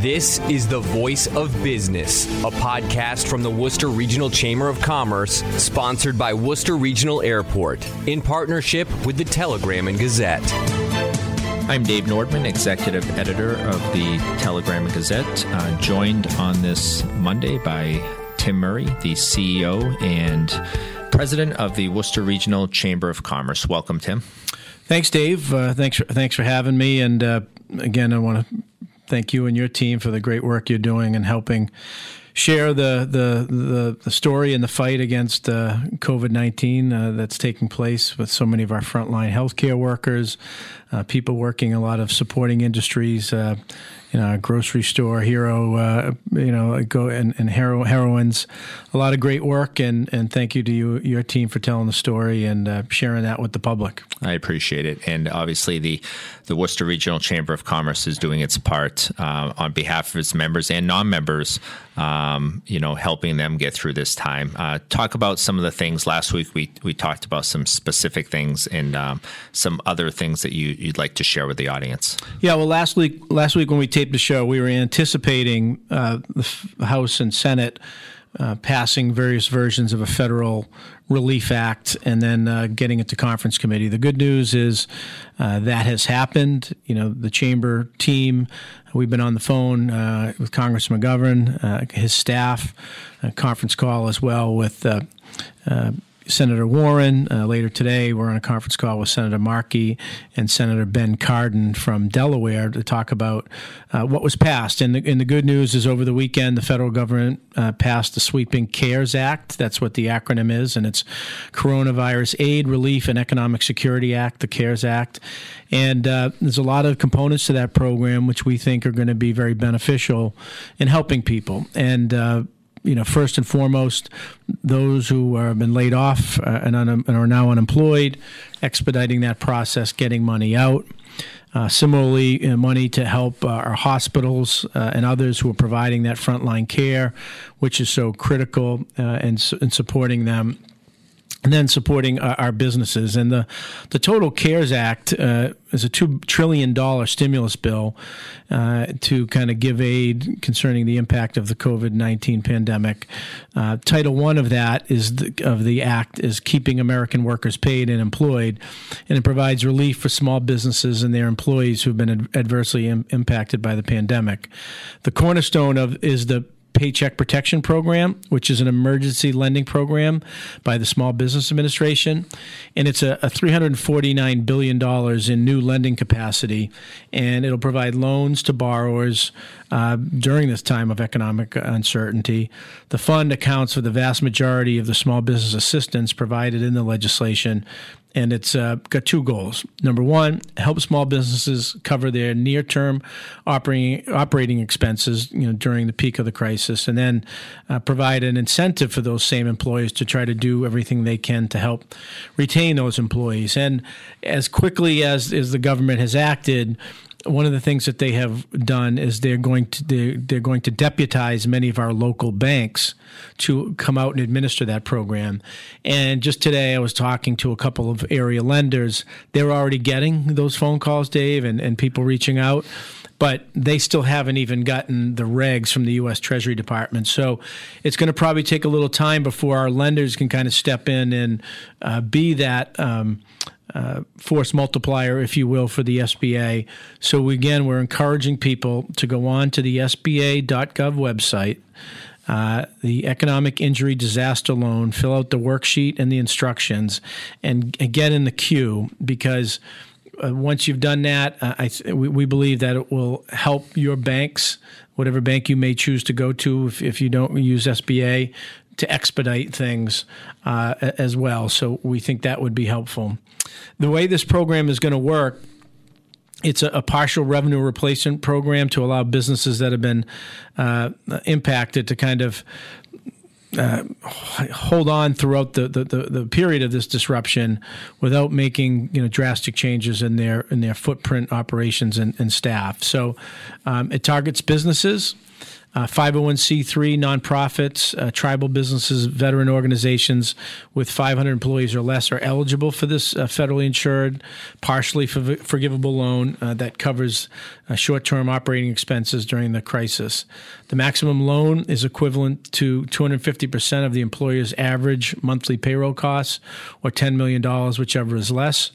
This is the Voice of Business, a podcast from the Worcester Regional Chamber of Commerce, sponsored by Worcester Regional Airport, in partnership with the Telegram and Gazette. I'm Dave Nordman, executive editor of the Telegram and Gazette, uh, joined on this Monday by Tim Murray, the CEO and president of the Worcester Regional Chamber of Commerce. Welcome, Tim. Thanks, Dave. Uh, thanks, for, thanks for having me. And uh, again, I want to thank you and your team for the great work you're doing and helping share the the the, the story and the fight against uh, COVID nineteen uh, that's taking place with so many of our frontline healthcare workers, uh, people working a lot of supporting industries. You know, grocery store hero, uh, you know, go and, and hero, heroines, a lot of great work, and, and thank you to you, your team for telling the story and uh, sharing that with the public. I appreciate it, and obviously the the Worcester Regional Chamber of Commerce is doing its part uh, on behalf of its members and non-members. Um, you know, helping them get through this time. Uh, talk about some of the things last week. We we talked about some specific things and um, some other things that you you'd like to share with the audience. Yeah, well, last week last week when we taped the show, we were anticipating uh, the House and Senate. Uh, passing various versions of a federal relief act and then uh, getting it to conference committee. The good news is uh, that has happened. You know, the chamber team, we've been on the phone uh, with Congress McGovern, uh, his staff, conference call as well with Senator Warren. Uh, later today, we're on a conference call with Senator Markey and Senator Ben Cardin from Delaware to talk about uh, what was passed. And the, and the, good news is over the weekend, the federal government uh, passed the sweeping CARES Act. That's what the acronym is, and it's Coronavirus Aid, Relief, and Economic Security Act, the CARES Act. And uh, there's a lot of components to that program which we think are going to be very beneficial in helping people. And uh, you know, first and foremost, those who have been laid off uh, and, un- and, are now unemployed, expediting that process, getting money out. Uh, similarly, uh, money to help uh, our hospitals uh, and others who are providing that frontline care, which is so critical, su- and supporting them and then supporting our, our, businesses. And the, the total CARES Act uh, is a $2 trillion stimulus bill uh, to kind of give aid concerning the impact of the COVID 19 pandemic. Uh, Title one of that is the, of the act is keeping American workers paid and employed, and it provides relief for small businesses and their employees who've been ad- adversely Im- impacted by the pandemic. The cornerstone of is the Paycheck Protection Program, which is an emergency lending program by the Small Business Administration. And it's a, a $349 billion in new lending capacity. And it'll provide loans to borrowers uh, during this time of economic uncertainty. The fund accounts for the vast majority of the small business assistance provided in the legislation and it's uh, got two goals. Number one, help small businesses cover their near-term operating operating expenses, you know, during the peak of the crisis, and then uh, provide an incentive for those same employees to try to do everything they can to help retain those employees. And as quickly as as the government has acted, one of the things that they have done is they're going to they're, they're going to deputize many of our local banks to come out and administer that program. And just today, I was talking to a couple of area lenders. They're already getting those phone calls, Dave, and, and people reaching out. But they still haven't even gotten the regs from the U.S. Treasury Department. So it's going to probably take a little time before our lenders can kind of step in and uh, be that um, uh, force multiplier, if you will, for the SBA. So again, we're encouraging people to go on to the SBA.gov website. Uh, the economic injury disaster loan, fill out the worksheet and the instructions, and, and get in the queue because uh, once you've done that, uh, th- we, we, believe that it will help your banks, whatever bank you may choose to go to, if, if you don't use SBA, to expedite things uh, as well. So we think that would be helpful. The way this program is going to work it's a, a, partial revenue replacement program to allow businesses that have been uh, impacted to kind of uh, hold on throughout the, the, the, period of this disruption without making you know drastic changes in their in their footprint operations and, and staff. So um, it targets businesses uh, 501c3 nonprofits, uh, tribal businesses, veteran organizations with 500 employees or less are eligible for this uh, federally insured, partially forgivable loan uh, that covers uh, short term operating expenses during the crisis. The maximum loan is equivalent to 250% of the employer's average monthly payroll costs, or $10 million, whichever is less.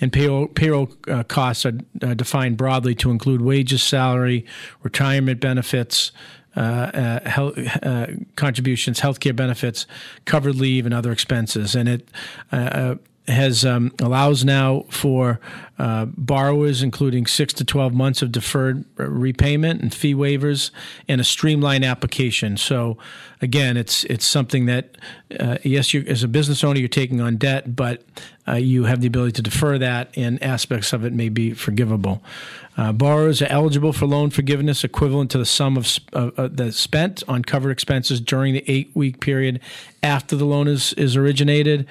And payroll, payroll uh, costs are defined broadly to include wages, salary, retirement benefits, uh, uh, health, uh, contributions, healthcare benefits, covered leave, and other expenses. And it uh, has um, allows now for uh, borrowers, including six to twelve months of deferred repayment and fee waivers, and a streamlined application. So, again, it's it's something that uh, yes, you as a business owner, you're taking on debt, but uh, you have the ability to defer that, and aspects of it may be forgivable. Uh, borrowers are eligible for loan forgiveness equivalent to the sum of uh, uh, that's spent on covered expenses during the eight week period after the loan is, is originated.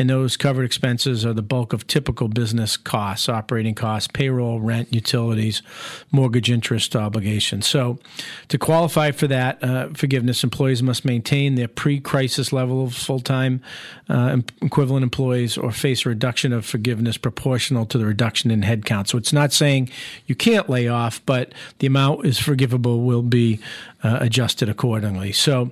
And those covered expenses are the bulk of typical business costs, operating costs, payroll, rent, utilities, mortgage interest obligations. So, to qualify for that uh, forgiveness, employees must maintain their pre crisis level of full time uh, equivalent employees or face a reduction of forgiveness proportional to the reduction in headcount. So, it's not saying you can't lay off, but the amount is forgivable will be uh, adjusted accordingly. So,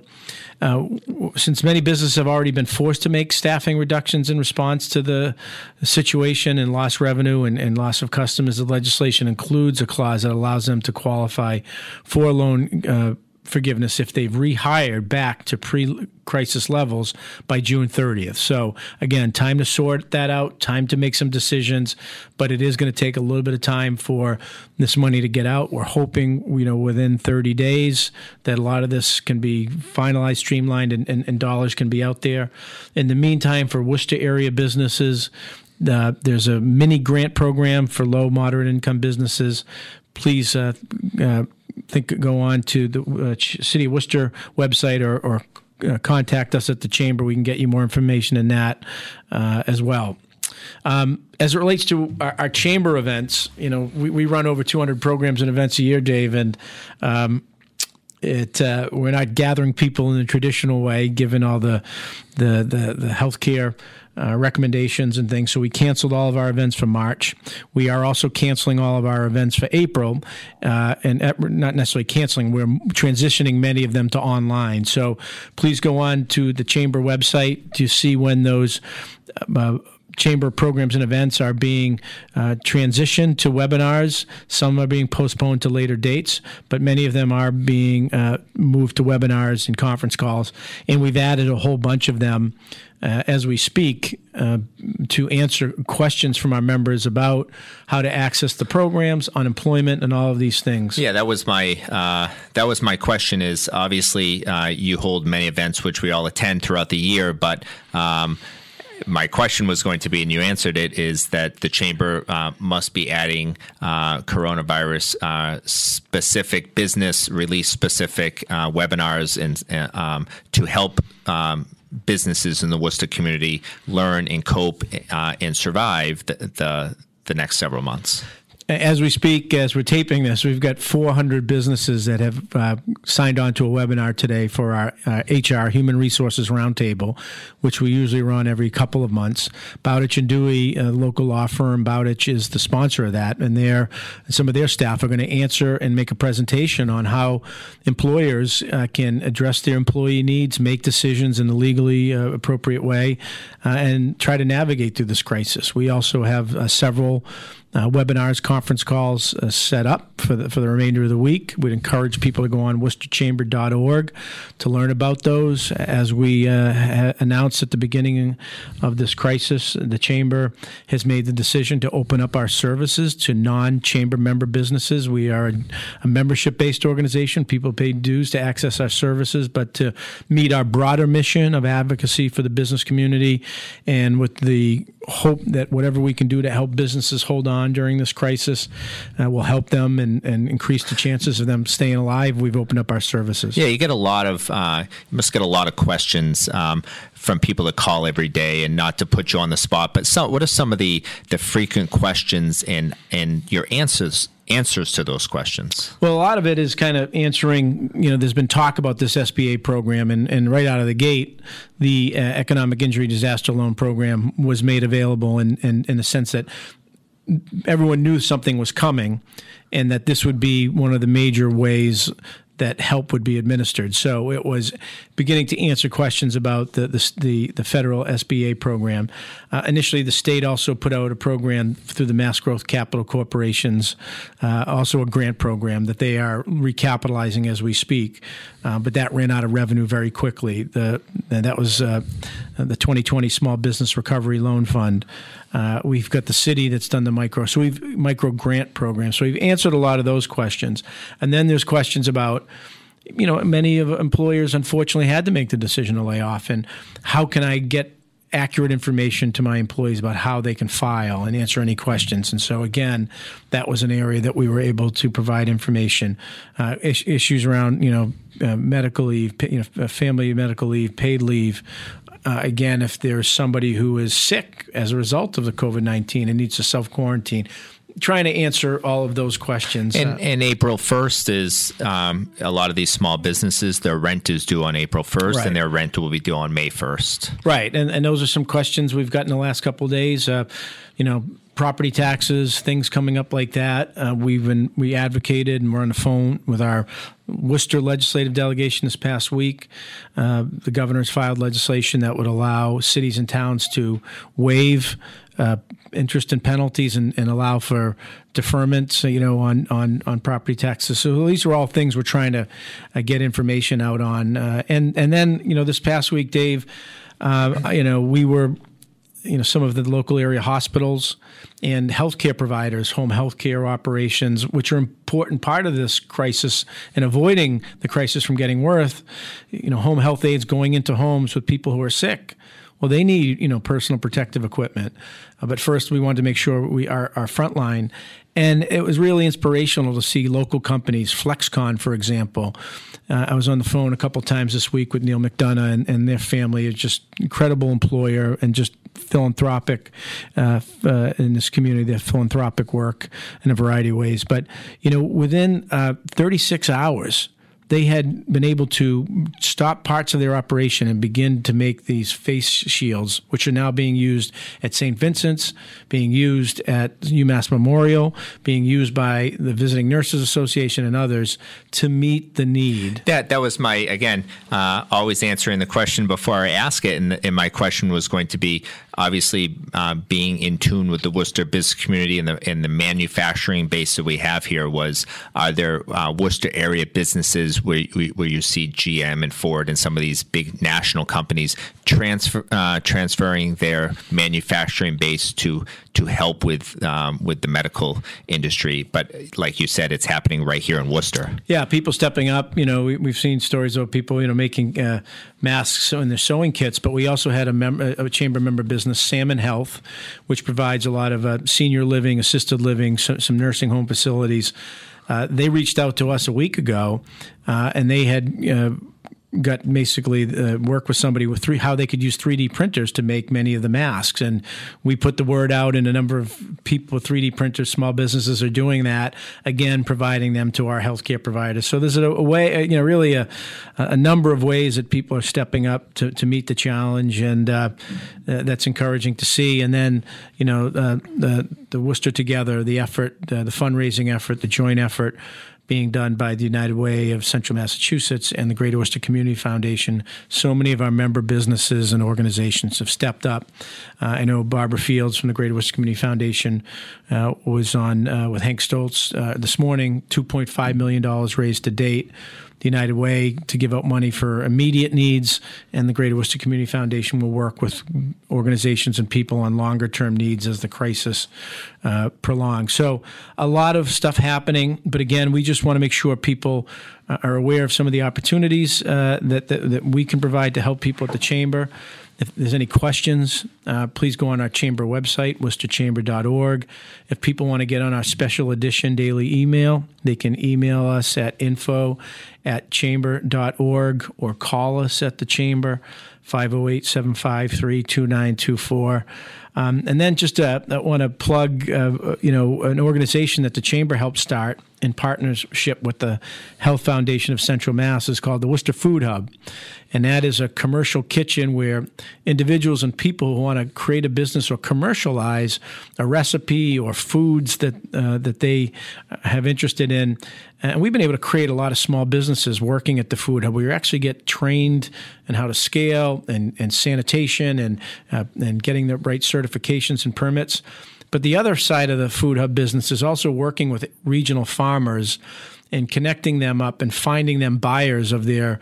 uh, since many businesses have already been forced to make staffing reductions in response to the situation and lost revenue and, and loss of customers, the legislation includes a clause that allows them to qualify for loan uh, forgiveness if they've rehired back to pre crisis levels by June 30th. So, again, time to sort that out, time to make some decisions, but it is going to take a little bit of time for this money to get out. We're hoping, you know, within 30 days that a lot of this can be finalized, streamlined, and, and, and dollars can be out there. In the meantime, for Worcester area businesses, uh, there's a mini grant program for low moderate income businesses. Please uh, uh, think go on to the uh, City of Worcester website or, or uh, contact us at the chamber. We can get you more information in that uh, as well. Um, as it relates to our, our, chamber events, you know, we, we, run over 200 programs and events a year, Dave, and um, it uh, we're not gathering people in the traditional way, given all the the the, the healthcare uh, recommendations and things. So we canceled all of our events for March. We are also canceling all of our events for April, uh, and not necessarily canceling. We're transitioning many of them to online. So please go on to the chamber website to see when those. Uh, chamber programs and events are being uh, transitioned to webinars. Some are being postponed to later dates, but many of them are being uh, moved to webinars and conference calls. And we've added a whole bunch of them uh, as we speak uh, to answer questions from our members about how to access the programs, unemployment, and all of these things. Yeah, that was my uh, that was my question. Is obviously uh, you hold many events which we all attend throughout the year, but um, my question was going to be, and you answered it, is that the chamber uh, must be adding uh, coronavirus uh, specific business release specific uh, webinars and um, to help. Um, businesses in the Worcester community learn and cope uh, and survive the, the the next several months as we speak, as we're taping this, we've got 400 businesses that have uh, signed on to a webinar today for our uh, HR Human Resources Roundtable, which we usually run every couple of months. Bowditch and Dewey, a local law firm, Bowditch is the sponsor of that, and their some of their staff are going to answer and make a presentation on how employers uh, can address their employee needs, make decisions in a legally uh, appropriate way, uh, and try to navigate through this crisis. We also have uh, several uh, webinars, conference calls uh, set up for the, for the remainder of the week. We'd encourage people to go on worcesterchamber.org to learn about those. As we uh, ha- announced at the beginning of this crisis, the Chamber has made the decision to open up our services to non Chamber member businesses. We are a, a membership based organization. People pay dues to access our services, but to meet our broader mission of advocacy for the business community and with the hope that whatever we can do to help businesses hold on during this crisis uh, will help them and, and increase the chances of them staying alive. We've opened up our services. Yeah, you get a lot of uh, you must get a lot of questions um, from people that call every day, and not to put you on the spot, but what are some of the the frequent questions and and your answers answers to those questions? Well, a lot of it is kind of answering. You know, there's been talk about this SBA program, and, and right out of the gate, the uh, Economic Injury Disaster Loan Program was made available, in, in, in the sense that everyone knew something was coming, and that this would be one of the major ways that help would be administered. So it was beginning to answer questions about the the, the, the federal SBA program. Uh, initially, the state also put out a program through the Mass Growth Capital Corporations, uh, also a grant program that they are recapitalizing as we speak. Uh, but that ran out of revenue very quickly. The that was uh, the 2020 Small Business Recovery Loan Fund. Uh, we've got the city that's done the micro, so we've micro grant program. So we've answered a lot of those questions, and then there's questions about you know, many of employers unfortunately had to make the decision to lay off. And how can I get accurate information to my employees about how they can file and answer any questions. And so, again, that was an area that we were able to provide information. Uh, is- issues around, you know, uh, medical leave, you know, family medical leave, paid leave. Uh, again, if there's somebody who is sick as a result of the COVID 19 and needs to self quarantine, trying to answer all of those questions. And, uh, and April 1st is um, a lot of these small businesses, their rent is due on April 1st right. and their rent will be due on May 1st. Right. And, and those are some questions we've gotten the last couple of days. Uh, you know, property taxes, things coming up like that. Uh, we've been we advocated, and we're on the phone with our Worcester legislative delegation this past week. Uh, the governor's filed legislation that would allow cities and towns to waive uh, interest and penalties and, and, allow for deferments, you know, on, on, on property taxes. So these are all things we're trying to uh, get information out on. Uh, and and then you know this past week, Dave, uh, you know we were you know some of the local area hospitals and healthcare providers, home healthcare operations, which are important part of this crisis and avoiding the crisis from getting worse. You know, home health aides going into homes with people who are sick. Well, they need you know personal protective equipment, uh, but first we wanted to make sure we are our frontline. and it was really inspirational to see local companies, Flexcon, for example. Uh, I was on the phone a couple times this week with Neil McDonough and, and their family. It's just incredible employer and just philanthropic uh, uh, in this community. Their philanthropic work in a variety of ways, but you know, within uh, 36 hours they had been able to stop parts of their operation and begin to make these face shields, which are now being used at St. Vincent's, being used at UMass Memorial, being used by the Visiting Nurses Association and others to meet the need. That that was my again uh, always answering the question before I ask it, and, and my question was going to be obviously uh, being in tune with the Worcester business community and the and the manufacturing base that we have here was are there uh, Worcester area businesses where where you see GM and Ford and some of these big national companies transfer uh, transferring their manufacturing base to to help with um, with the medical industry, but like you said, it's happening right here in Worcester. Yeah, people stepping up. You know, we, have seen stories of people you know making uh, masks and their sewing kits, but we also had a, a chamber member business, The salmon Health, which provides a lot of uh, senior living, assisted living, so, some nursing home facilities. Uh, they reached out to us a week ago, uh, and they had uh, got basically uh, work with somebody with three how they could use 3D printers to make many of the masks. And we put the word out and a number of people with 3D printers small businesses are doing that again providing them to our healthcare providers. So there's a, a way you know really a, a number of ways that people are stepping up to, to meet the challenge. And uh, uh, that's encouraging to see. And then you know uh, the the Worcester together the effort uh, the fundraising effort the joint effort being done by the United Way of Central Massachusetts and the Greater Worcester Community Foundation. So many of our member businesses and organizations have stepped up. Uh, I know Barbara Fields from the Greater Worcester Community Foundation uh, was on uh, with Hank Stolz uh, this morning, $2.5 million raised to date the United Way to give out money for immediate needs, and the Greater Worcester Community Foundation will work with organizations and people on longer term needs as the crisis uh, prolongs. So, a lot of stuff happening, but again, we just want to make sure people uh, are aware of some of the opportunities uh, that, that, that we can provide to help people at the chamber. If there's any questions, uh, please go on our chamber website, worcesterchamber.org. If people want to get on our special edition daily email, they can email us at info at chamber.org or call us at the chamber, 508 753 2924. Um, and then just uh, I want to plug, uh, you know, an organization that the chamber helped start in partnership with the Health Foundation of Central Mass is called the Worcester Food Hub. And that is a commercial kitchen where individuals and people who want to create a business or commercialize a recipe or foods that uh, that they have interested in. And we've been able to create a lot of small businesses working at the Food Hub. We actually get trained in how to scale and, and sanitation and uh, and getting the right certifications and permits. But the other side of the Food Hub business is also working with regional farmers and connecting them up and finding them buyers of their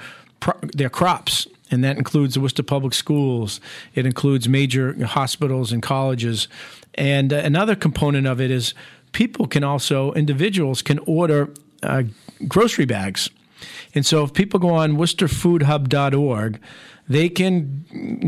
their crops. And that includes the Worcester Public Schools. It includes major hospitals and colleges. And uh, another component of it is people can also, individuals can order uh, grocery bags. And so if people go on worcesterfoodhub.org, they can,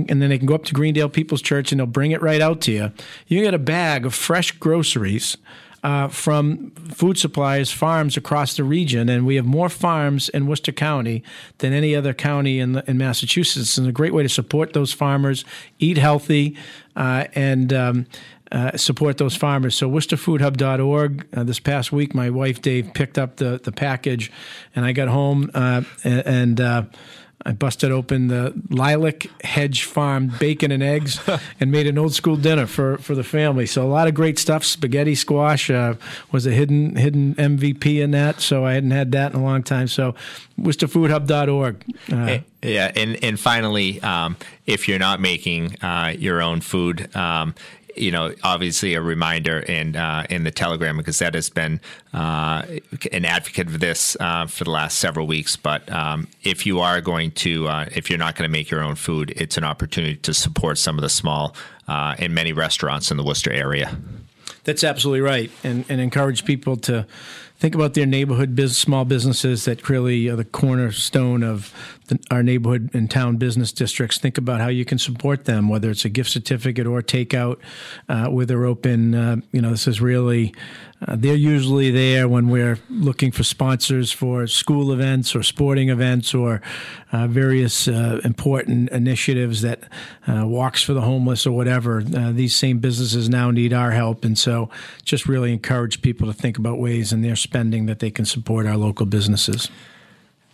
and then they can go up to Greendale People's Church and they'll bring it right out to you. You get a bag of fresh groceries uh, from food suppliers, farms across the region, and we have more farms in Worcester County than any other county in, in Massachusetts. And a great way to support those farmers, eat healthy, uh, and um, uh, support those farmers. So WorcesterFoodHub.org. Uh, this past week, my wife Dave picked up the the package, and I got home uh, and. I busted open the Lilac Hedge Farm bacon and eggs and made an old school dinner for, for the family. So a lot of great stuff. Spaghetti squash uh, was a hidden hidden MVP in that. So I hadn't had that in a long time. So worcesterfoodhub.org. Uh, yeah, and and finally, um, if you're not making uh, your own food, um, you know, obviously a reminder in uh, in the Telegram because that has been uh, an advocate of this uh, for the last several weeks. But um, if you are going to, uh, if you're not going to make your own food, it's an opportunity to support some of the small uh, and many restaurants in the Worcester area. That's absolutely right, and and encourage people to think about their neighborhood biz, small businesses that really are the cornerstone of the, our neighborhood and town business districts. Think about how you can support them, whether it's a gift certificate or takeout, uh, where they're open. Uh, you know, this is really uh, they're usually there when we're looking for sponsors for school events or sporting events or uh, various uh, important initiatives that uh, walks for the homeless or whatever. These same businesses now need our help, and so just really encourage people to think about ways in their spending that they can support our local businesses.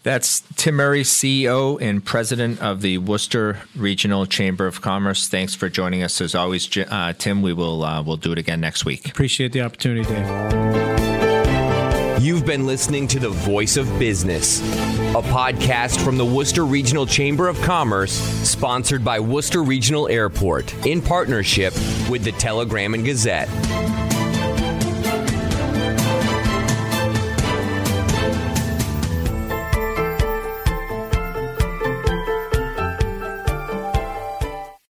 That's Tim Murray, CEO and President of the Worcester Regional Chamber of Commerce. Thanks for joining us as always, uh, Tim. We will uh, we'll do it again next week. Appreciate the opportunity, Dave. You've been listening to The Voice of Business, a podcast from the Worcester Regional Chamber of Commerce, sponsored by Worcester Regional Airport in partnership with the Telegram and Gazette.